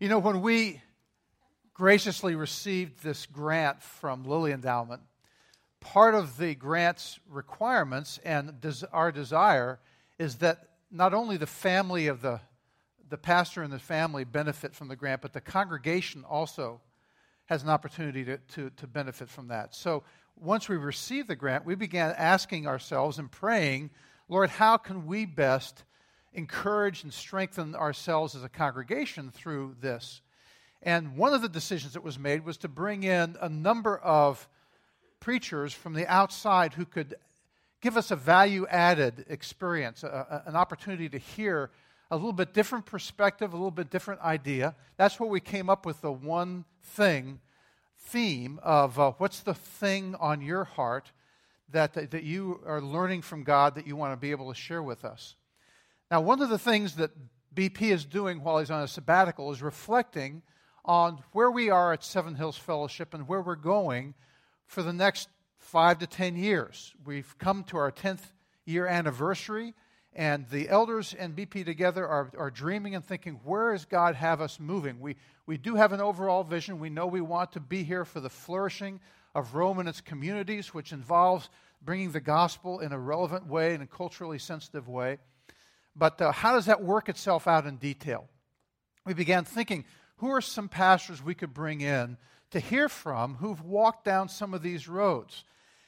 You know, when we graciously received this grant from Lilly Endowment, part of the grant's requirements and des- our desire is that not only the family of the, the pastor and the family benefit from the grant, but the congregation also has an opportunity to, to, to benefit from that. So once we received the grant, we began asking ourselves and praying, Lord, how can we best encourage and strengthen ourselves as a congregation through this. And one of the decisions that was made was to bring in a number of preachers from the outside who could give us a value added experience, a, a, an opportunity to hear a little bit different perspective, a little bit different idea. That's where we came up with the one thing theme of uh, what's the thing on your heart that, that you are learning from God that you want to be able to share with us. Now, one of the things that BP is doing while he's on a sabbatical is reflecting on where we are at Seven Hills Fellowship and where we're going for the next five to ten years. We've come to our 10th year anniversary, and the elders and BP together are, are dreaming and thinking, where does God have us moving? We, we do have an overall vision. We know we want to be here for the flourishing of Rome and its communities, which involves bringing the gospel in a relevant way, in a culturally sensitive way. But uh, how does that work itself out in detail? We began thinking who are some pastors we could bring in to hear from who've walked down some of these roads?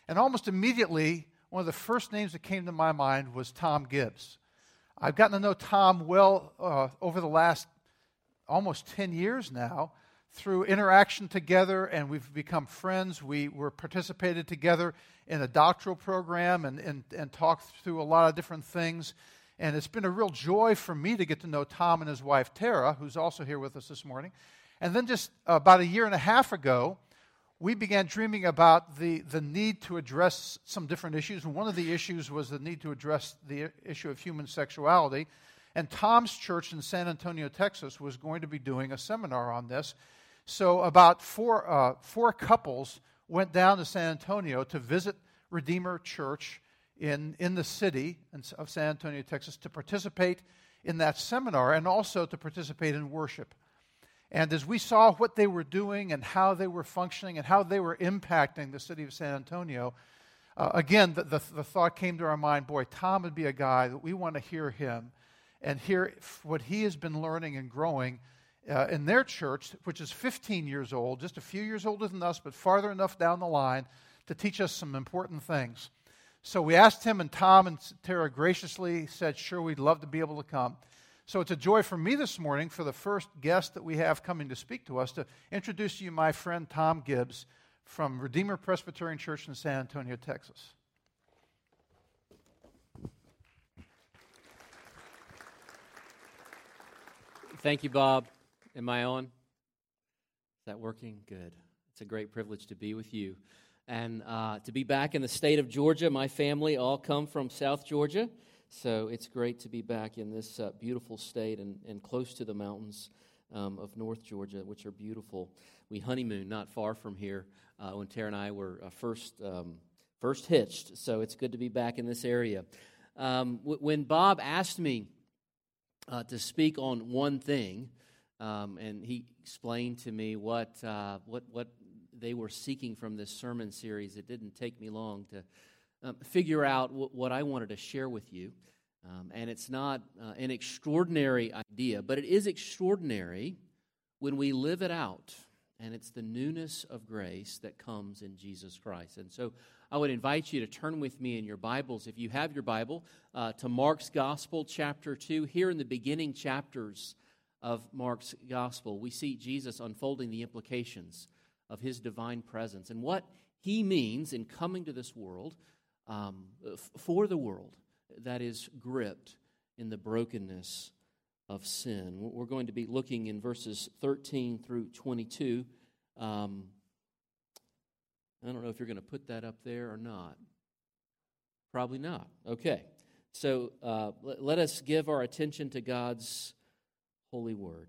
And almost immediately, one of the first names that came to my mind was Tom Gibbs. I've gotten to know Tom well uh, over the last almost 10 years now through interaction together, and we've become friends. We were participated together in a doctoral program and, and, and talked through a lot of different things. And it's been a real joy for me to get to know Tom and his wife, Tara, who's also here with us this morning. And then just about a year and a half ago, we began dreaming about the, the need to address some different issues. And one of the issues was the need to address the issue of human sexuality. And Tom's church in San Antonio, Texas, was going to be doing a seminar on this. So, about four, uh, four couples went down to San Antonio to visit Redeemer Church in, in the city of San Antonio, Texas, to participate in that seminar and also to participate in worship. And as we saw what they were doing and how they were functioning and how they were impacting the city of San Antonio, uh, again, the, the, the, thought came to our mind boy, Tom would be a guy that we want to hear him and hear what he has been learning and growing uh, in their church, which is 15 years old, just a few years older than us, but farther enough down the line to teach us some important things. So we asked him, and Tom and Tara graciously said, Sure, we'd love to be able to come. So it's a joy for me this morning, for the first guest that we have coming to speak to us, to introduce to you my friend Tom Gibbs from Redeemer Presbyterian Church in San Antonio, Texas. Thank you, Bob. Am I on? Is that working? Good. It's a great privilege to be with you and uh, to be back in the state of Georgia. My family all come from South Georgia, so it's great to be back in this uh, beautiful state and, and close to the mountains um, of North Georgia, which are beautiful. We honeymoon not far from here uh, when Tara and I were uh, first um, first hitched, so it's good to be back in this area. Um, w- when Bob asked me uh, to speak on one thing, um, and he explained to me what uh, what what they were seeking from this sermon series. It didn't take me long to um, figure out w- what I wanted to share with you. Um, and it's not uh, an extraordinary idea, but it is extraordinary when we live it out. And it's the newness of grace that comes in Jesus Christ. And so I would invite you to turn with me in your Bibles, if you have your Bible, uh, to Mark's Gospel, chapter 2. Here in the beginning chapters of Mark's Gospel, we see Jesus unfolding the implications of his divine presence and what he means in coming to this world um, for the world that is gripped in the brokenness of sin. We're going to be looking in verses 13 through 22. Um, I don't know if you're going to put that up there or not. Probably not. Okay. So uh, let us give our attention to God's holy word.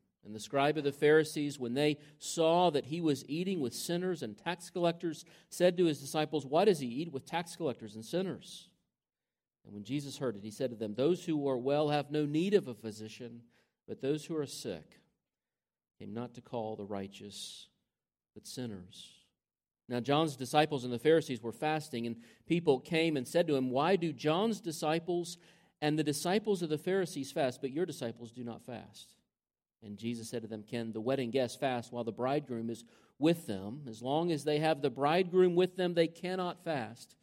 And the scribe of the Pharisees, when they saw that he was eating with sinners and tax collectors, said to his disciples, Why does he eat with tax collectors and sinners? And when Jesus heard it, he said to them, Those who are well have no need of a physician, but those who are sick came not to call the righteous, but sinners. Now, John's disciples and the Pharisees were fasting, and people came and said to him, Why do John's disciples and the disciples of the Pharisees fast, but your disciples do not fast? And Jesus said to them, Can the wedding guests fast while the bridegroom is with them? As long as they have the bridegroom with them, they cannot fast.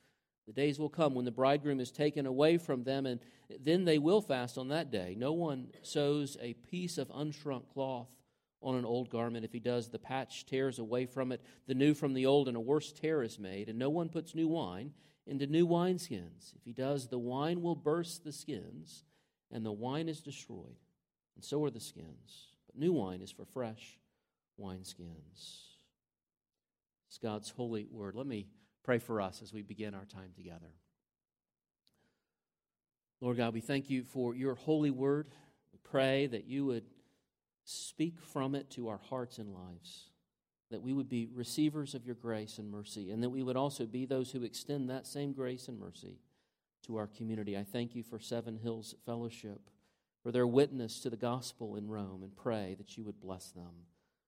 The days will come when the bridegroom is taken away from them, and then they will fast on that day. No one sews a piece of unshrunk cloth on an old garment. If he does, the patch tears away from it, the new from the old, and a worse tear is made. And no one puts new wine into new wineskins. If he does, the wine will burst the skins, and the wine is destroyed, and so are the skins. New wine is for fresh wineskins. It's God's holy word. Let me pray for us as we begin our time together. Lord God, we thank you for your holy word. We pray that you would Speak from it to our hearts and lives, that we would be receivers of your grace and mercy, and that we would also be those who extend that same grace and mercy to our community. I thank you for Seven Hills Fellowship, for their witness to the gospel in Rome, and pray that you would bless them.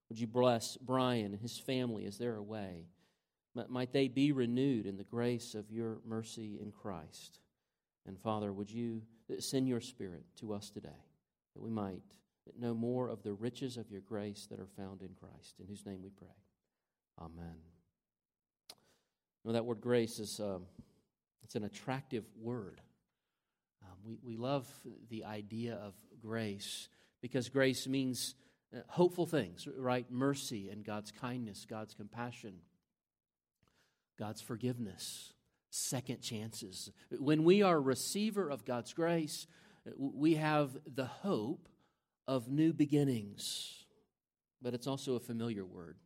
Would you bless Brian and his family as they're away? Might they be renewed in the grace of your mercy in Christ. And Father, would you send your Spirit to us today that we might know more of the riches of your grace that are found in Christ, in whose name we pray. Amen. Now, that word grace is um, it's an attractive word. Um, we, we love the idea of grace because grace means uh, hopeful things, right? Mercy and God's kindness, God's compassion, God's forgiveness, second chances. When we are a receiver of God's grace, we have the hope of new beginnings, but it's also a familiar word.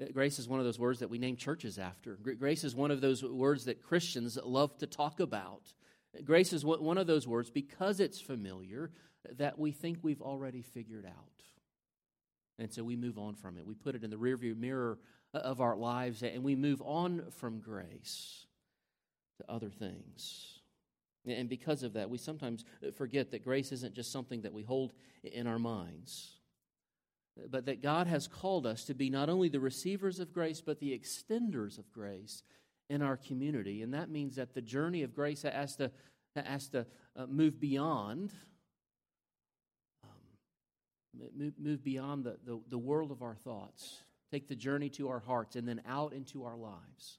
Uh, grace is one of those words that we name churches after. Grace is one of those words that Christians love to talk about. Grace is one of those words, because it's familiar, that we think we've already figured out. And so we move on from it. We put it in the rearview mirror of our lives and we move on from grace to other things. And because of that, we sometimes forget that grace isn't just something that we hold in our minds, but that God has called us to be not only the receivers of grace, but the extenders of grace in our community. And that means that the journey of grace has to, has to uh, move beyond. Um, move beyond the, the, the world of our thoughts, take the journey to our hearts, and then out into our lives.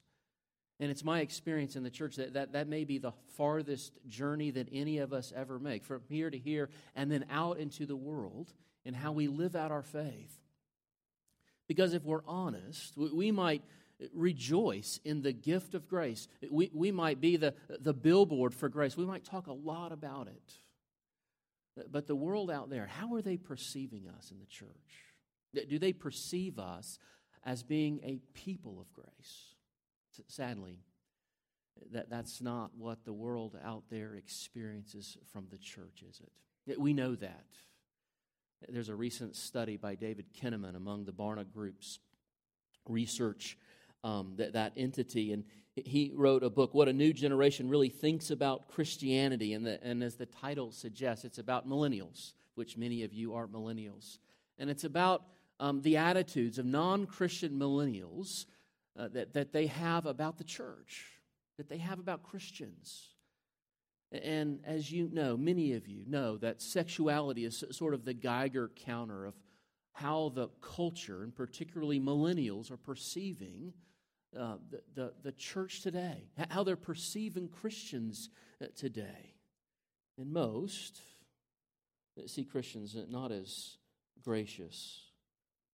And it's my experience in the church that, that that may be the farthest journey that any of us ever make, from here to here and then out into the world and how we live out our faith. Because if we're honest, we, we might rejoice in the gift of grace. We, we might be the, the billboard for grace. We might talk a lot about it. But the world out there, how are they perceiving us in the church? Do they perceive us as being a people of grace? sadly, that, that's not what the world out there experiences from the church, is it? We know that. There's a recent study by David Kinnaman among the Barna Group's research um, that, that entity, and he wrote a book, What a New Generation Really Thinks About Christianity. And, the, and as the title suggests, it's about millennials, which many of you are millennials. And it's about um, the attitudes of non Christian millennials uh, that, that they have about the church, that they have about Christians. And as you know, many of you know that sexuality is sort of the Geiger counter of how the culture, and particularly millennials, are perceiving uh, the, the, the, church today, how they're perceiving Christians uh, today. And most see Christians not as gracious,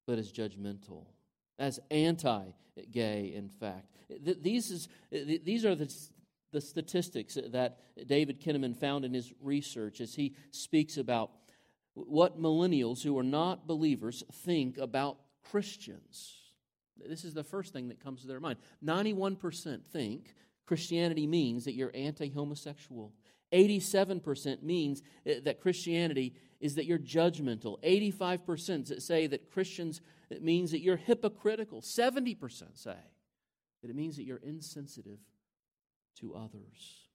but as judgmental as anti gay, in fact. These, is, these are the, the statistics that David Kinnaman found in his research as he speaks about what millennials who are not believers think about Christians. This is the first thing that comes to their mind. 91% think Christianity means that you're anti homosexual. 87% means eh, that Christianity is that you're judgmental. 85% say that Christians it means that you're hypocritical. 70% say that it means that you're insensitive to others.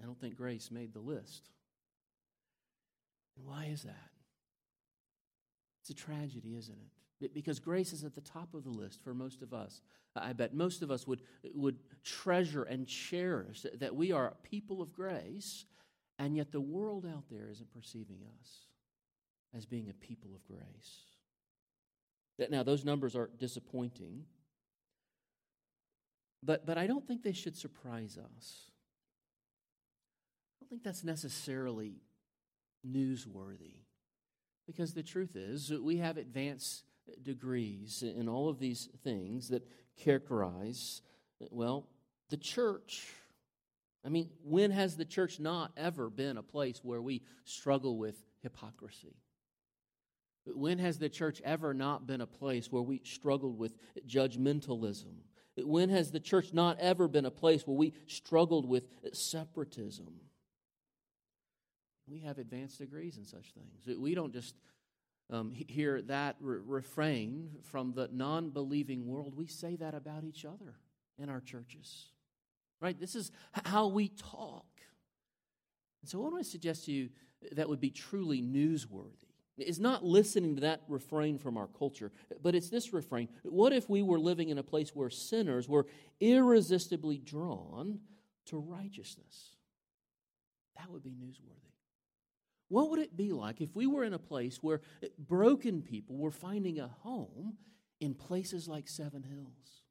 I don't think grace made the list. why is that? It's a tragedy, isn't it? Because grace is at the top of the list for most of us. I bet most of us would, would treasure and cherish that we are a people of grace, and yet the world out there isn't perceiving us as being a people of grace. Now, those numbers are disappointing, but, but I don't think they should surprise us. I don't think that's necessarily newsworthy. Because the truth is, we have advanced degrees in all of these things that characterize, well, the church. I mean, when has the church not ever been a place where we struggle with hypocrisy? When has the church ever not been a place where we struggled with judgmentalism? When has the church not ever been a place where we struggled with separatism? We have advanced degrees in such things. We don't just um, hear that re- refrain from the non believing world. We say that about each other in our churches. Right? This is how we talk. And so, what I want to suggest to you that would be truly newsworthy is not listening to that refrain from our culture, but it's this refrain. What if we were living in a place where sinners were irresistibly drawn to righteousness? That would be newsworthy. What would it be like if we were in a place where eh, broken people were finding a home in places like Seven Hills?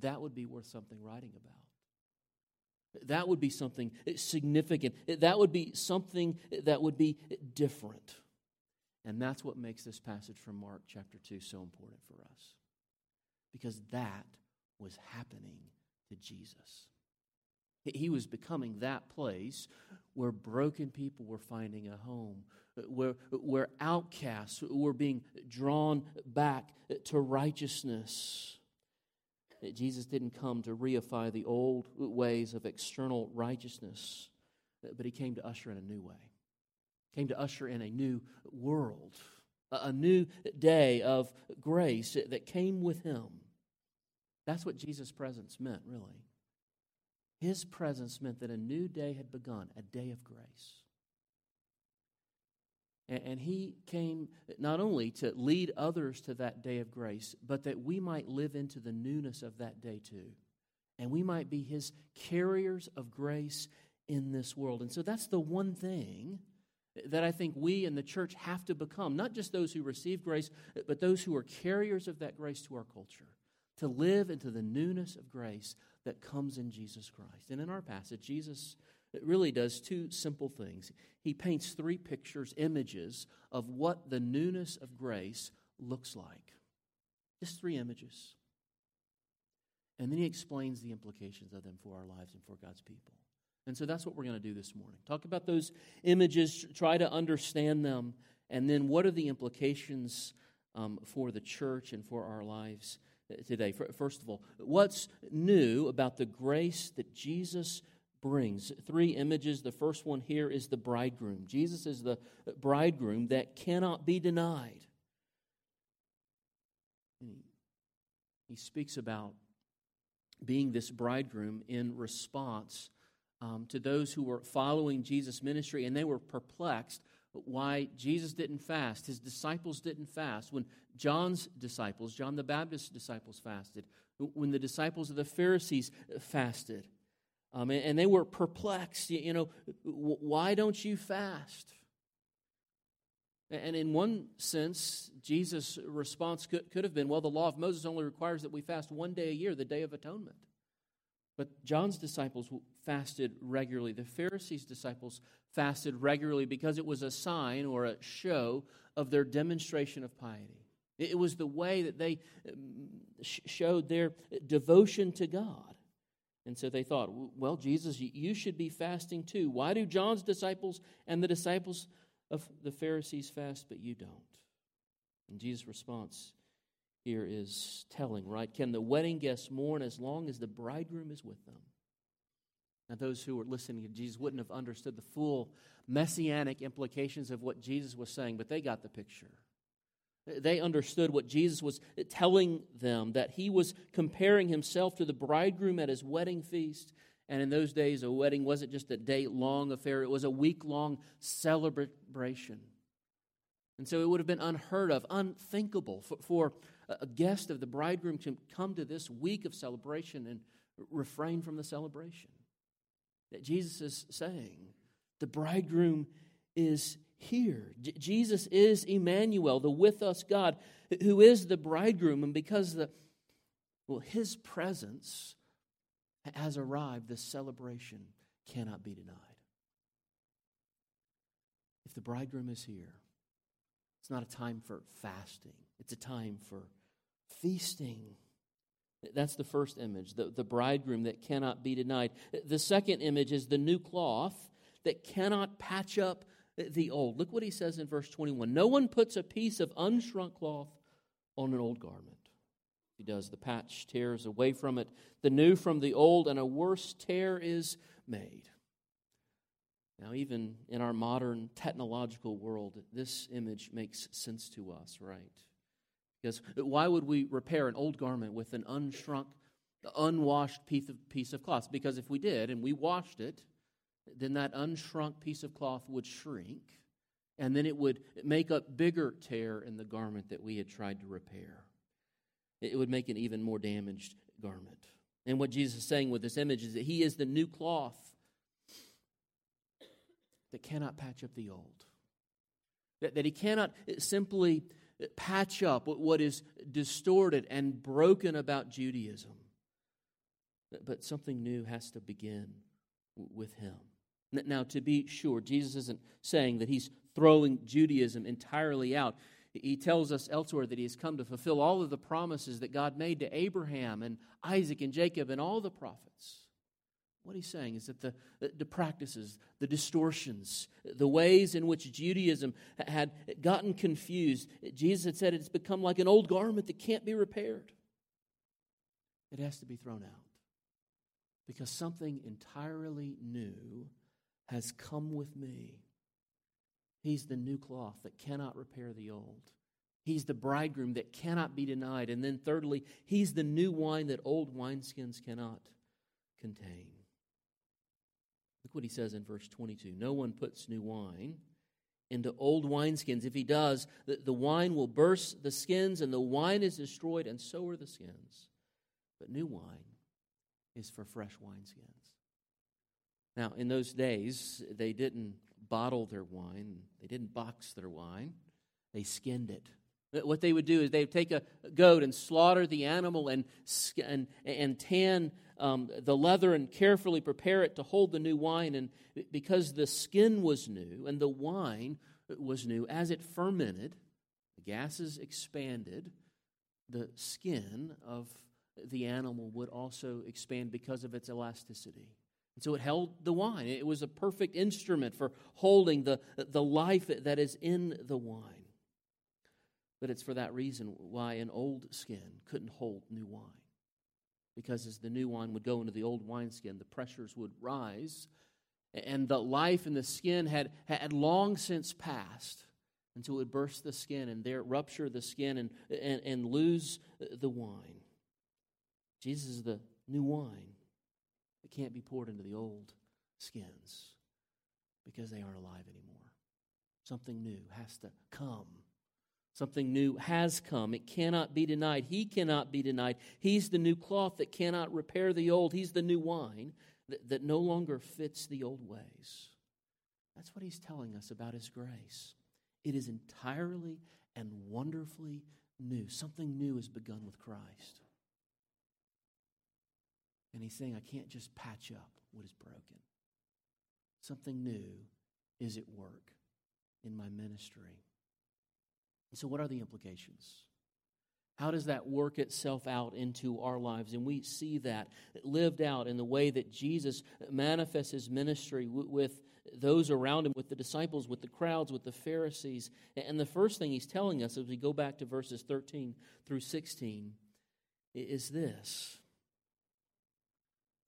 That would be worth something writing about. That would be something eh, significant. Eh, that would be something that would be different. And that's what makes this passage from Mark chapter 2 so important for us. Because that was happening to Jesus. He was becoming that place where broken people were finding a home, where, where outcasts were being drawn back to righteousness. Jesus didn't come to reify the old ways of external righteousness, but he came to usher in a new way. Came to usher in a new world, a new day of grace that came with him. That's what Jesus' presence meant, really. His presence meant that a new day had begun, a day of grace. And he came not only to lead others to that day of grace, but that we might live into the newness of that day too. And we might be his carriers of grace in this world. And so that's the one thing that I think we in the church have to become not just those who receive grace, but those who are carriers of that grace to our culture, to live into the newness of grace that comes in Jesus Christ. And in our passage, Jesus really does two simple things. He paints three pictures, images of what the newness of grace looks like. Just three images. And then he explains the implications of them for our lives and for God's people. And so that's what we're going to do this morning. Talk about those images, try to understand them, and then what are the implications um, for the church and for our lives today? First of all, what's new about the grace that Jesus brings. Three images. The first one here is the bridegroom. Jesus is the bridegroom that cannot be denied. He speaks about being this bridegroom in response um, to those who were following Jesus' ministry, and they were perplexed why Jesus didn't fast. His disciples didn't fast. When John's disciples, John the Baptist's disciples, fasted, when the disciples of the Pharisees fasted, um, and, and, they were perplexed. You, know, why don't you fast? And in one sense, Jesus' response could, could have been, well, the law of Moses only requires that we fast one day a year, the Day of Atonement. But John's disciples fasted regularly. The Pharisees' disciples fasted regularly because it was a sign or a show of their demonstration of piety. It was the way that they um, showed their devotion to God. And so they thought, well, Jesus, you should be fasting too. Why do John's disciples and the disciples of the Pharisees fast, but you don't? And Jesus' response here is telling, right? Can the wedding guests mourn as long as the bridegroom is with them? Now, those who were listening to Jesus wouldn't have understood the full messianic implications of what Jesus was saying, but they got the picture. They understood what Jesus was telling them, that he was comparing himself to the bridegroom at his wedding feast. And in those days, a wedding wasn't just a day long affair, it was a week long celebration. And so it would have been unheard of, unthinkable for, for a guest of the bridegroom to come to this week of celebration and refrain from the celebration. That Jesus is saying, the bridegroom is here. J- Jesus is Emmanuel, the with us God, who is the bridegroom, and because the well, his presence has arrived, this celebration cannot be denied. If the bridegroom is here, it's not a time for fasting, it's a time for feasting. That's the first image, the, the bridegroom that cannot be denied. The second image is the new cloth that cannot patch up the old. Look what he says in verse 21 No one puts a piece of unshrunk cloth on an old garment. He does. The patch tears away from it, the new from the old, and a worse tear is made. Now, even in our modern technological world, this image makes sense to us, right? Because why would we repair an old garment with an unshrunk, unwashed piece of, piece of cloth? Because if we did and we washed it, then that unshrunk piece of cloth would shrink, and then it would make a bigger tear in the garment that we had tried to repair. It would make an even more damaged garment. And what Jesus is saying with this image is that He is the new cloth that cannot patch up the old. That, that He cannot simply patch up what is distorted and broken about Judaism. But something new has to begin with Him. Now, to be sure, Jesus isn't saying that he's throwing Judaism entirely out. He tells us elsewhere that he has come to fulfill all of the promises that God made to Abraham and Isaac and Jacob and all the prophets. What he's saying is that the, the practices, the distortions, the ways in which Judaism had gotten confused, Jesus had said it's become like an old garment that can't be repaired. It has to be thrown out because something entirely new has come with me. He's the new cloth that cannot repair the old. He's the bridegroom that cannot be denied. And then, thirdly, he's the new wine that old wineskins cannot contain. Look what he says in verse 22 No one puts new wine into old wineskins. If he does, the, the wine will burst the skins, and the wine is destroyed, and so are the skins. But new wine is for fresh wineskins. Now, in those days, they didn't bottle their wine, they didn't box their wine, they skinned it. What they would do is they would take a goat and slaughter the animal and, and, and tan um, the leather and carefully prepare it to hold the new wine. And because the skin was new and the wine was new, as it fermented, the gases expanded, the skin of the animal would also expand because of its elasticity. And so it held the wine. It was a perfect instrument for holding the, the life that is in the wine. But it's for that reason why an old skin couldn't hold new wine. Because as the new wine would go into the old wineskin, the pressures would rise, and the life in the skin had, had long since passed until it would burst the skin and there rupture the skin and, and, and lose the wine. Jesus is the new wine that can't be poured into the old skins because they aren't alive anymore. Something new has to come. Something new has come. It cannot be denied. He cannot be denied. He's the new cloth that cannot repair the old. He's the new wine that, that no longer fits the old ways. That's what he's telling us about his grace. It is entirely and wonderfully new. Something new has begun with Christ. And he's saying, I can't just patch up what is broken. Something new is at work in my ministry. So, what are the implications? How does that work itself out into our lives? And we see that lived out in the way that Jesus manifests his ministry with those around him, with the disciples, with the crowds, with the Pharisees. And the first thing he's telling us as we go back to verses 13 through 16 is this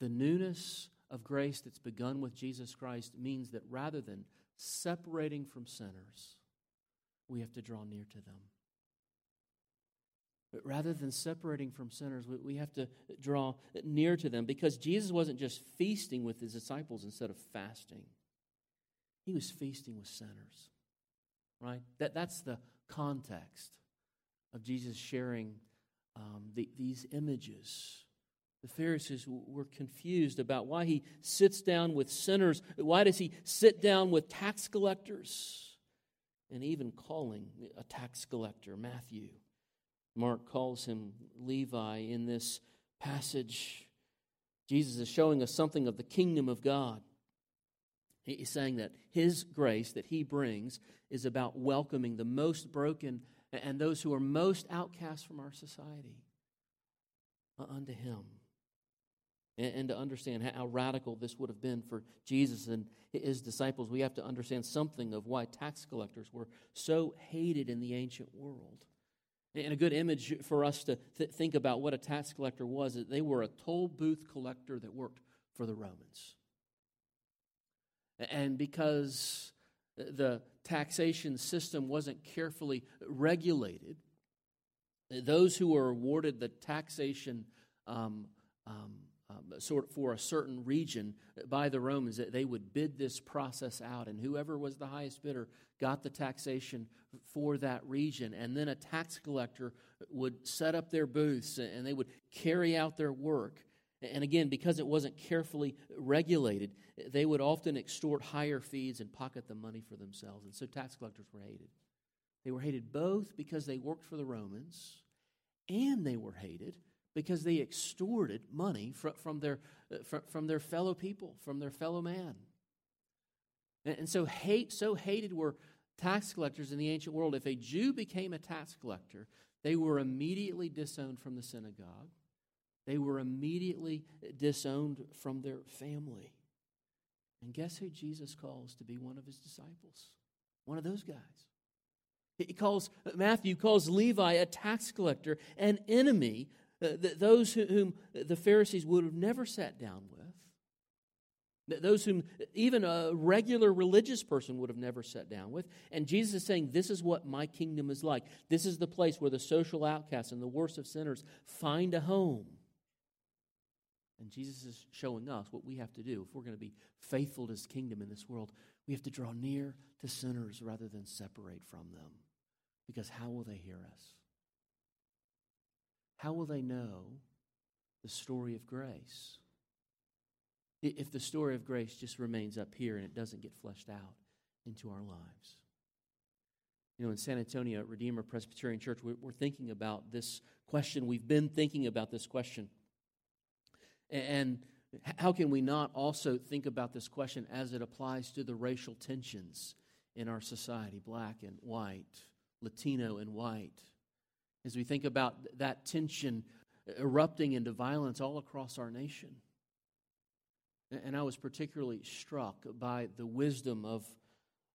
the newness of grace that's begun with Jesus Christ means that rather than separating from sinners, we have to draw near to them. But rather than separating from sinners, we have to draw near to them because Jesus wasn't just feasting with his disciples instead of fasting. He was feasting with sinners, right? That, that's the context of Jesus sharing um, the, these images. The Pharisees were confused about why he sits down with sinners. Why does he sit down with tax collectors? And even calling a tax collector, Matthew. Mark calls him Levi in this passage. Jesus is showing us something of the kingdom of God. He's saying that his grace that he brings is about welcoming the most broken and those who are most outcast from our society uh, unto him. And, to understand how radical this would have been for Jesus and his disciples, we have to understand something of why tax collectors were so hated in the ancient world. And a good image for us to th- think about what a tax collector was is they were a toll booth collector that worked for the Romans. And because the taxation system wasn't carefully regulated, those who were awarded the taxation um, um, Um, sort for a certain region by the Romans, that they would bid this process out, and whoever was the highest bidder got the taxation for that region. And then a tax collector would set up their booths and they would carry out their work. And again, because it wasn't carefully regulated, they would often extort higher fees and pocket the money for themselves. And so tax collectors were hated. They were hated both because they worked for the Romans and they were hated because they extorted money from, from, their, uh, from, from their fellow people, from their fellow man. And, and so, hate, so hated were tax collectors in the ancient world. If a Jew became a tax collector, they were immediately disowned from the synagogue. They were immediately disowned from their family. And guess who Jesus calls to be one of his disciples? One of those guys. He calls Matthew calls Levi a tax collector, an enemy uh, those whom the Pharisees would have never sat down with, those whom even a regular religious person would have never sat down with. And Jesus is saying, This is what my kingdom is like. This is the place where the social outcasts and the worst of sinners find a home. And Jesus is showing us what we have to do if we're going to be faithful to his kingdom in this world. We have to draw near to sinners rather than separate from them. Because how will they hear us? How will they know the story of grace? If the story of grace just remains up here and it doesn't get fleshed out into our lives. You know, in San Antonio at Redeemer Presbyterian Church, we're thinking about this question. We've been thinking about this question. And how can we not also think about this question as it applies to the racial tensions in our society, black and white, Latino and white? As we think about that tension erupting into violence all across our nation. And I was particularly struck by the wisdom of,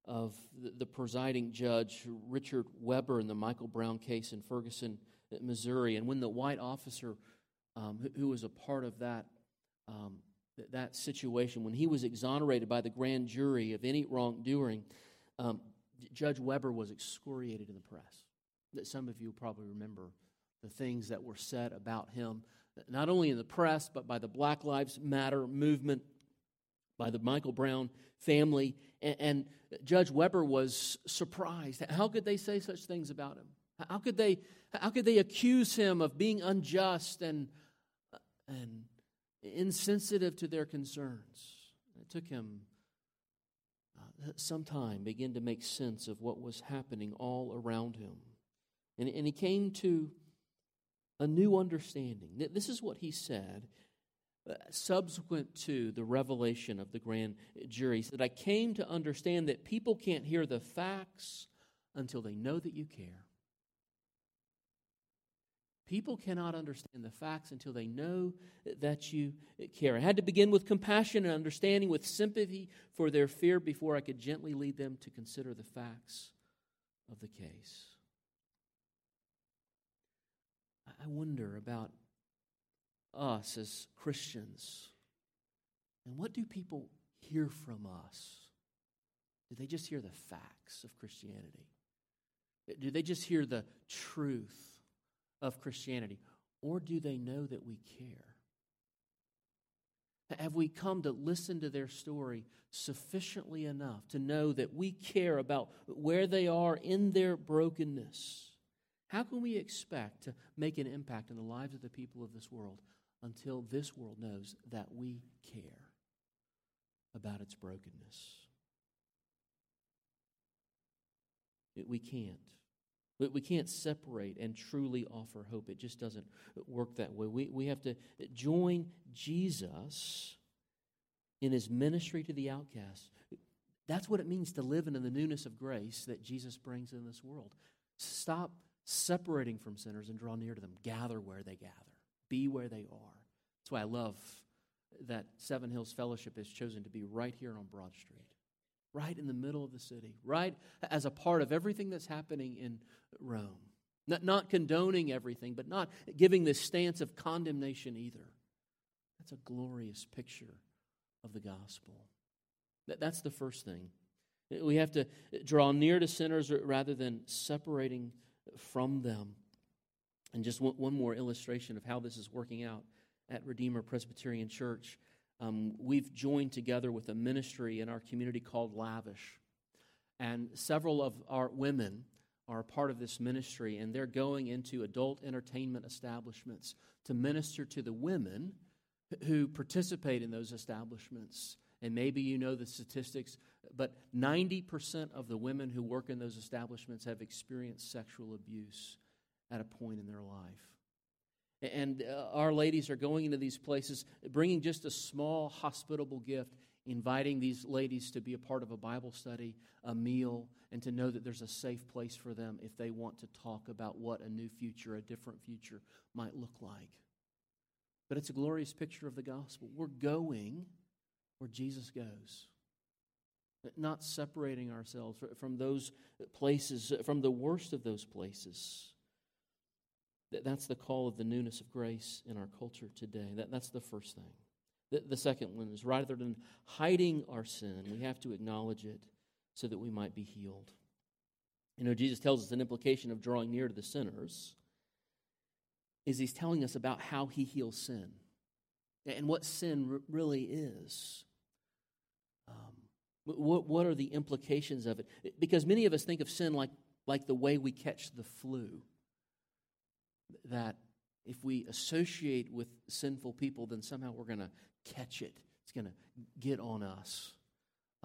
of the presiding judge, Richard Weber, in the Michael Brown case in Ferguson, Missouri. And when the white officer um, who, was a part of that, um, that situation, when he was exonerated by the grand jury of any wrongdoing, um, Judge Weber was excoriated in the press that some of you probably remember the things that were said about him, not only in the press, but by the Black Lives Matter movement, by the Michael Brown family. And, and Judge Weber was surprised. How could they say such things about him? How could they, how could they accuse him of being unjust and, and insensitive to their concerns? It took him uh, some time begin to make sense of what was happening all around him. And, and he came to a new understanding. This is what he said uh, subsequent to the revelation of the grand jury. He said, I came to understand that people can't hear the facts until they know that you care. People cannot understand the facts until they know that you care. I had to begin with compassion and understanding, with sympathy for their fear before I could gently lead them to consider the facts of the case. I wonder about us as Christians. And what do people hear from us? Do they just hear the facts of Christianity? Do they just hear the truth of Christianity? Or do they know that we care? Have we come to listen to their story sufficiently enough to know that we care about where they are in their brokenness? How can we expect to make an impact in the lives of the people of this world until this world knows that we care about its brokenness? We can't. We can't separate and truly offer hope. It just doesn't work that way. We, we have to join Jesus in his ministry to the outcasts. That's what it means to live in the newness of grace that Jesus brings in this world. Stop separating from sinners and draw near to them. Gather where they gather, be where they are. That's why I love that Seven Hills Fellowship has chosen to be right here on Broad Street right in the middle of the city, right as a part of everything that's happening in Rome. Not, not condoning everything, but not giving this stance of condemnation either. That's a glorious picture of the gospel. That, that's the first thing. We have to draw near to sinners rather than separating from them. And just one, more illustration of how this is working out at Redeemer Presbyterian Church um, we've joined together with a ministry in our community called Lavish. And several of our women are part of this ministry, and they're going into adult entertainment establishments to minister to the women who participate in those establishments. And maybe you know the statistics, but 90% of the women who work in those establishments have experienced sexual abuse at a point in their life. And uh, our ladies are going into these places, bringing just a small, hospitable gift, inviting these ladies to be a part of a Bible study, a meal, and to know that there's a safe place for them if they want to talk about what a new future, a different future might look like. But it's a glorious picture of the gospel. We're going where Jesus goes not separating ourselves from those places, from the worst of those places. That's the call of the newness of grace in our culture today. That's the first thing. The, second one is rather than hiding our sin, we have to acknowledge it so that we might be healed. You know, Jesus tells us an implication of drawing near to the sinners is he's telling us about how he heals sin and what sin r- really is. Um, what, what are the implications of it? Because many of us think of sin like, like the way we catch the flu that if we associate with sinful people, then somehow we're going to catch it. It's going to get on us.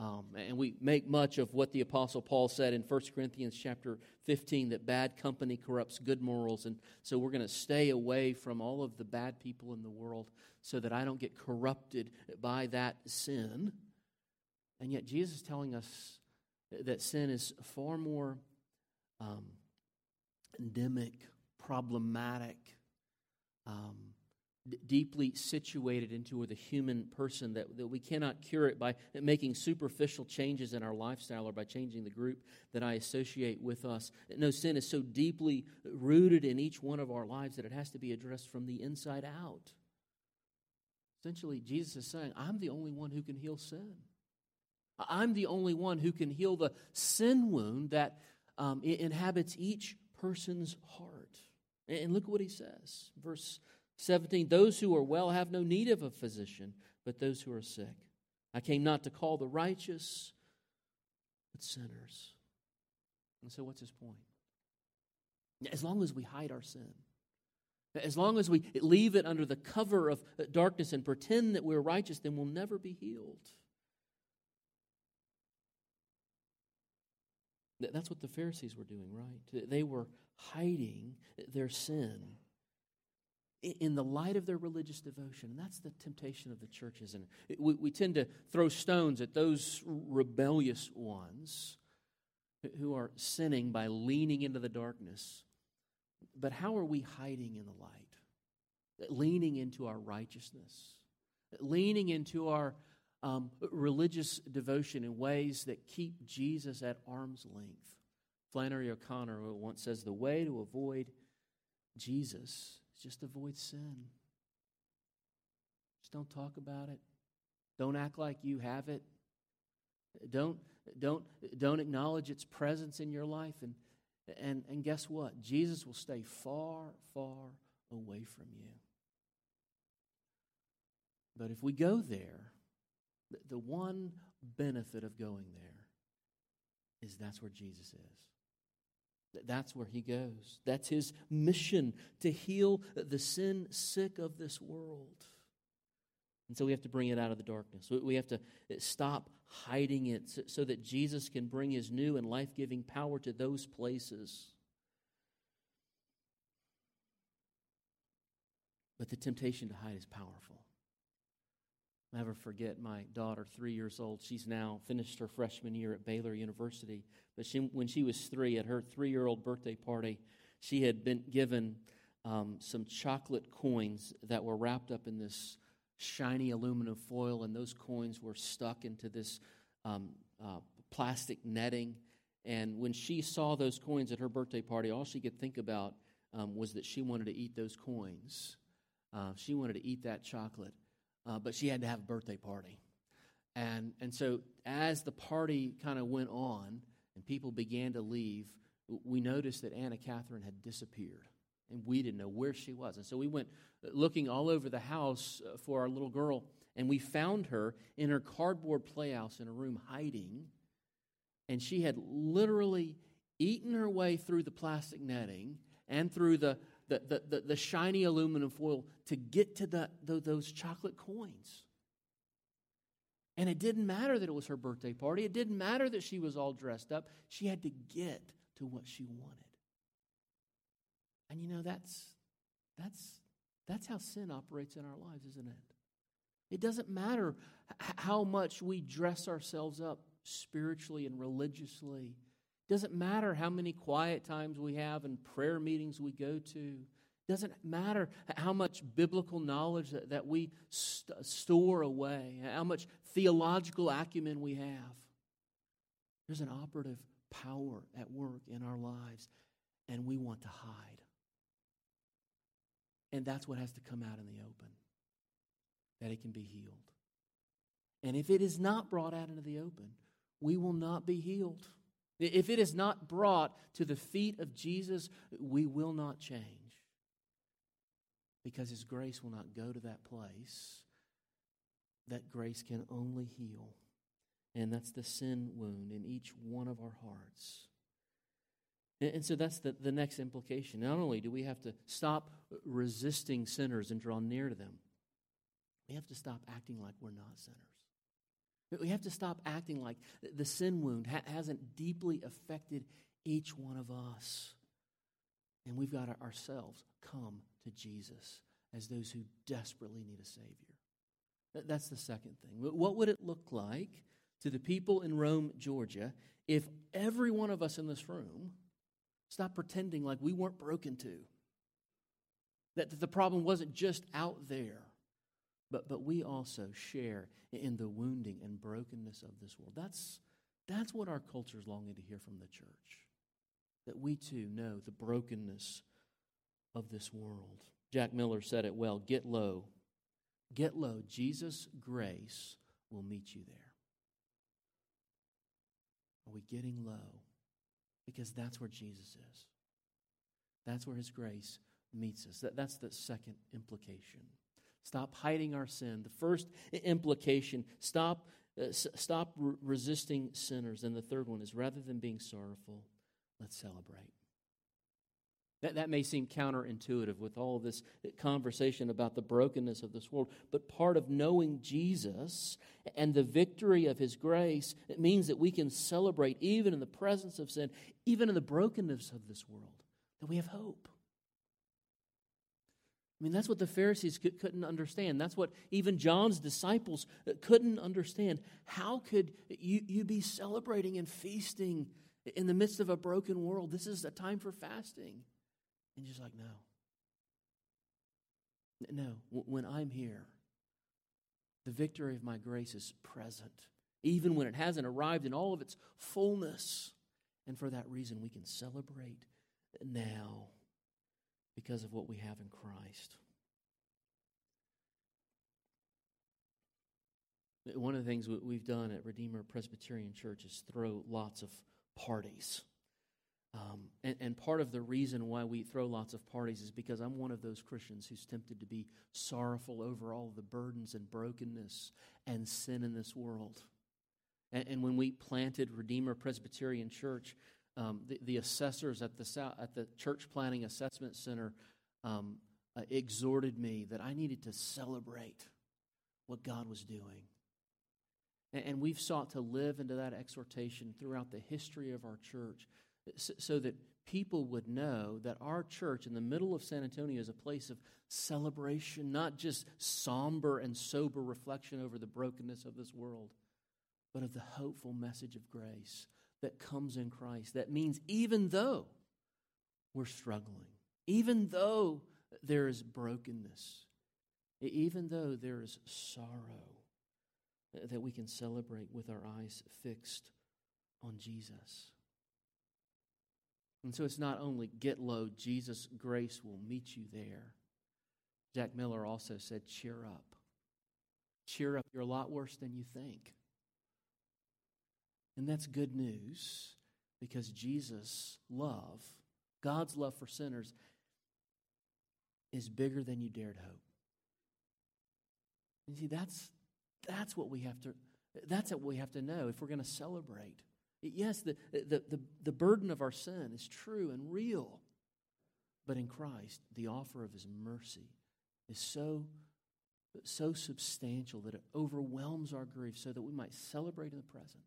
Um, and we make much of what the Apostle Paul said in 1 Corinthians chapter 15 that bad company corrupts good morals. And so we're going to stay away from all of the bad people in the world so that I don't get corrupted by that sin. And yet, Jesus is telling us that sin is far more um, endemic problematic, um, d- deeply situated into the human person that, that we cannot cure it by making superficial changes in our lifestyle or by changing the group that I associate with us. No, sin is so deeply rooted in each one of our lives that it has to be addressed from the inside out. Essentially, Jesus is saying, I'm the only one who can heal sin. I'm the only one who can heal the sin wound that um, inhabits each person's heart. And look what he says. Verse 17 Those who are well have no need of a physician, but those who are sick. I came not to call the righteous, but sinners. And so, what's his point? As long as we hide our sin, as long as we leave it under the cover of darkness and pretend that we're righteous, then we'll never be healed. That's what the Pharisees were doing, right? They were hiding their sin in the light of their religious devotion. And that's the temptation of the church, isn't it? We, we tend to throw stones at those rebellious ones who are sinning by leaning into the darkness. But how are we hiding in the light? Leaning into our righteousness, leaning into our um, religious devotion in ways that keep Jesus at arm's length. Flannery O'Connor once says the way to avoid Jesus just avoid sin. Just don't talk about it. Don't act like you have it. Don't, don't, don't acknowledge its presence in your life. And, and, and guess what? Jesus will stay far, far away from you. But if we go there, the, one benefit of going there is that's where Jesus is. That's where he goes. That's his mission to heal the sin sick of this world. And so we have to bring it out of the darkness. We have to eh, stop hiding it so that Jesus can bring his new and life giving power to those places. But the temptation to hide is powerful. I'll never forget my daughter, three years old. She's now finished her freshman year at Baylor University. But she, when she was three, at her three year old birthday party, she had been given um, some chocolate coins that were wrapped up in this shiny aluminum foil, and those coins were stuck into this um, uh, plastic netting. And when she saw those coins at her birthday party, all she could think about um, was that she wanted to eat those coins. Uh, she wanted to eat that chocolate, uh, but she had to have a birthday party. And, and so, as the party kind of went on and people began to leave, we noticed that Anna Catherine had disappeared and we didn't know where she was. And so we went looking all over the house uh, for our little girl, and we found her in her cardboard playhouse in a room hiding. And she had literally eaten her way through the plastic netting and through the, the, the, the, shiny aluminum foil to get to the, the, those chocolate coins. And it didn't matter that it was her birthday party. It didn't matter that she was all dressed up. She had to get to what she wanted. And you know, that's, that's, that's how sin operates in our lives, isn't it? It doesn't matter how much we dress ourselves up spiritually and religiously. Doesn't matter how many quiet times we have and prayer meetings we go to. Doesn't matter how much biblical knowledge that, that we st- store away, how much theological acumen we have. There's an operative power at work in our lives, and we want to hide. And that's what has to come out in the open that it can be healed. And if it is not brought out into the open, we will not be healed. If it is not brought to the feet of Jesus, we will not change. Because His grace will not go to that place. That grace can only heal. And that's the sin wound in each one of our hearts. And so that's the, the next implication. Not only do we have to stop resisting sinners and draw near to them, we have to stop acting like we're not sinners. We have to stop acting like the sin wound ha- hasn't deeply affected each one of us. And we've got to ourselves come to Jesus as those who desperately need a Savior. That's the second thing. What would it look like to the people in Rome, Georgia, if every one of us in this room Stop pretending like we weren't broken too. That the problem wasn't just out there, but, but we also share in the wounding and brokenness of this world. That's, that's what our culture is longing to hear from the church. That we too know the brokenness of this world. Jack Miller said it well get low. Get low. Jesus' grace will meet you there. Are we getting low? because that's where Jesus is. That's where his grace meets us. That, that's the second implication. Stop hiding our sin. The first implication, stop, uh, s- stop re- resisting sinners. And the third one is rather than being sorrowful, let's celebrate. That, that may seem counterintuitive with all this conversation about the brokenness of this world, but part of knowing Jesus and the victory of his grace, it means that we can celebrate even in the presence of sin, even in the brokenness of this world, that we have hope. I mean, that's what the Pharisees couldn't understand. That's what even John's disciples uh, couldn't understand. How could you, you be celebrating and feasting in the midst of a broken world? This is a time for fasting. And just like, no. No, when I'm here, the victory of my grace is present, even when it hasn't arrived in all of its fullness. And for that reason, we can celebrate now because of what we have in Christ. One of the things we've done at Redeemer Presbyterian Church is throw lots of parties. Um, and, and, part of the reason why we throw lots of parties is because I'm one of those Christians who's tempted to be sorrowful over all the burdens and brokenness and sin in this world. And, and when we planted Redeemer Presbyterian Church, um, the, the, assessors at the, at the Church Planting Assessment Center um, uh, exhorted me that I needed to celebrate what God was doing. And, and we've sought to live into that exhortation throughout the history of our church so that people would know that our church in the middle of San Antonio is a place of celebration, not just somber and sober reflection over the brokenness of this world, but of the hopeful message of grace that comes in Christ. That means even though we're struggling, even though there is brokenness, even though there is sorrow, that we can celebrate with our eyes fixed on Jesus. And so it's not only get low, Jesus' grace will meet you there. Jack Miller also said, cheer up. Cheer up. You're a lot worse than you think. And that's good news because Jesus' love, God's love for sinners, is bigger than you dared hope. You see, that's, that's what we have to that's what we have to know if we're going to celebrate. Yes, the, the, the, the burden of our sin is true and real. But in Christ, the offer of his mercy is so, so substantial that it overwhelms our grief so that we might celebrate in the present.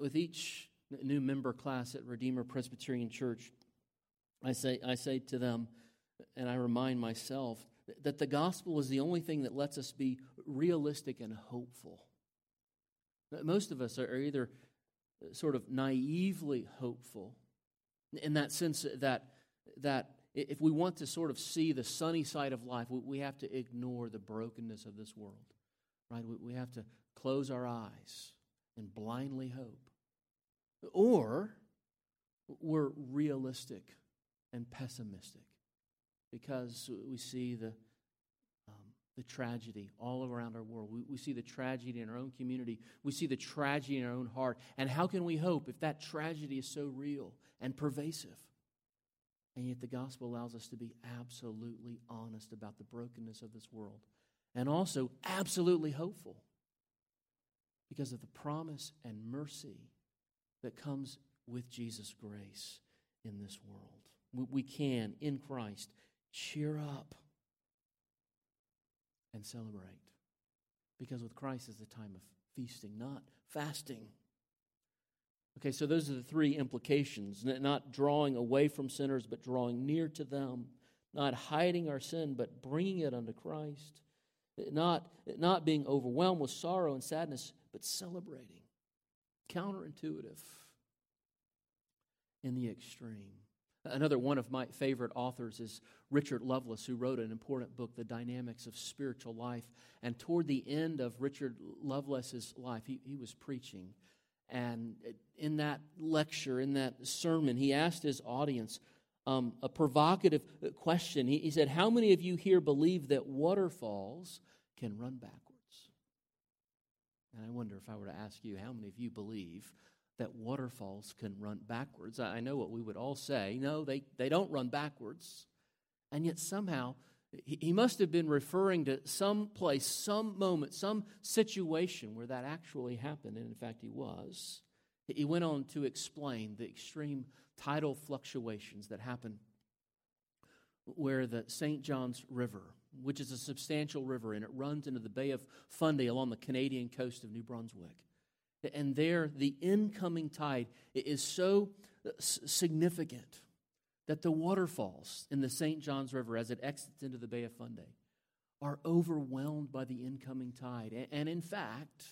With each new member class at Redeemer Presbyterian Church, I say, I say to them, and I remind myself, that the gospel is the only thing that lets us be realistic and hopeful. Most of us are either sort of naively hopeful in that sense that, that if we want to sort of see the sunny side of life, we have to ignore the brokenness of this world, right? We have to close our eyes and blindly hope. Or we're realistic and pessimistic because we see the um, the tragedy all around our world. We, we see the tragedy in our own community. We see the tragedy in our own heart. And how can we hope if that tragedy is so real and pervasive? And yet the gospel allows us to be absolutely honest about the brokenness of this world and also absolutely hopeful because of the promise and mercy that comes with Jesus' grace in this world. We, can, in Christ, cheer up and celebrate. Because with Christ is a time of feasting, not fasting. Okay, so those are the three implications not drawing away from sinners, but drawing near to them, not hiding our sin, but bringing it unto Christ, not, not being overwhelmed with sorrow and sadness, but celebrating. Counterintuitive in the extreme. Another one of my favorite authors is Richard Lovelace, who wrote an important book, The Dynamics of Spiritual Life. And toward the end of Richard Lovelace's life, he, he was preaching. And in that lecture, in that sermon, he asked his audience um, a provocative question. He, he said, How many of you here believe that waterfalls can run backwards? And I wonder if I were to ask you, how many of you believe that waterfalls can run backwards. I know what we would all say. No, they, they don't run backwards. And yet somehow he must have been referring to some place, some moment, some situation where that actually happened. And in fact, he was. He went on to explain the extreme tidal fluctuations that happen where the St. John's River, which is a substantial river, and it runs into the Bay of Fundy along the Canadian coast of New Brunswick and there the incoming tide is so uh, significant that the waterfalls in the St. John's River as it exits into the Bay of Fundy are overwhelmed by the incoming tide. And in fact,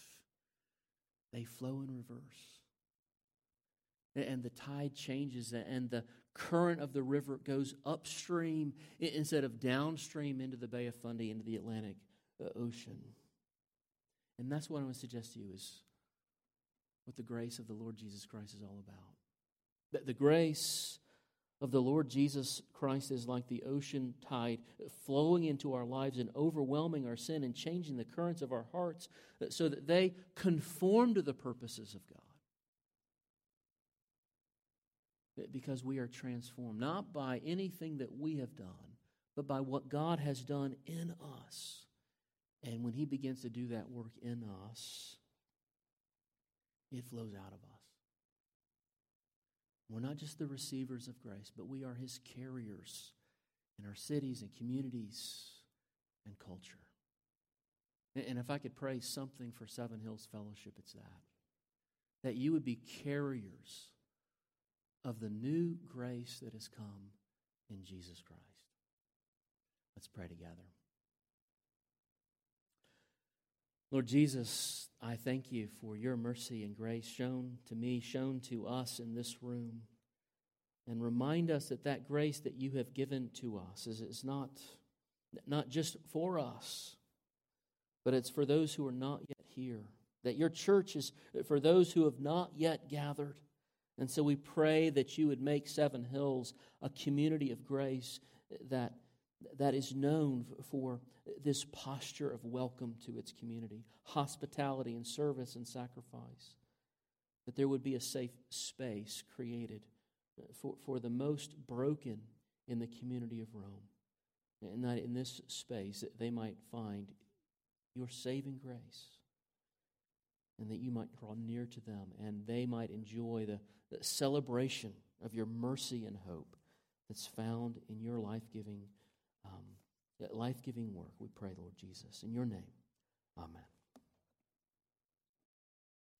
they flow in reverse. And the tide changes, and the current of the river goes upstream instead of downstream into the Bay of Fundy, into the Atlantic uh, Ocean. And that's what I want to suggest to you is what the grace of the Lord Jesus Christ is all about. That the grace of the Lord Jesus Christ is like the ocean tide flowing into our lives and overwhelming our sin and changing the currents of our hearts uh, so that they conform to the purposes of God. Because we are transformed, not by anything that we have done, but by what God has done in us. And when He begins to do that work in us, it flows out of us. We're not just the receivers of grace, but we are His carriers in our cities and communities and culture. And if I could pray something for Seven Hills Fellowship, it's that. That you would be carriers of the new grace that has come in Jesus Christ. Let's pray together. Lord Jesus, I thank you for your mercy and grace shown to me, shown to us in this room. And remind us that that grace that you have given to us is, is not, not just for us, but it's for those who are not yet here. That your church is for those who have not yet gathered. And so we pray that you would make Seven Hills a community of grace that, that is known for this posture of welcome to its community, hospitality and service and sacrifice. That there would be a safe space created for, for the most broken in the community of Rome. And that in this space they might find your saving grace. And that you might draw near to them and they might enjoy the, the celebration of your mercy and hope that's found in your life giving um, life giving work. We pray, Lord Jesus. In your name, amen.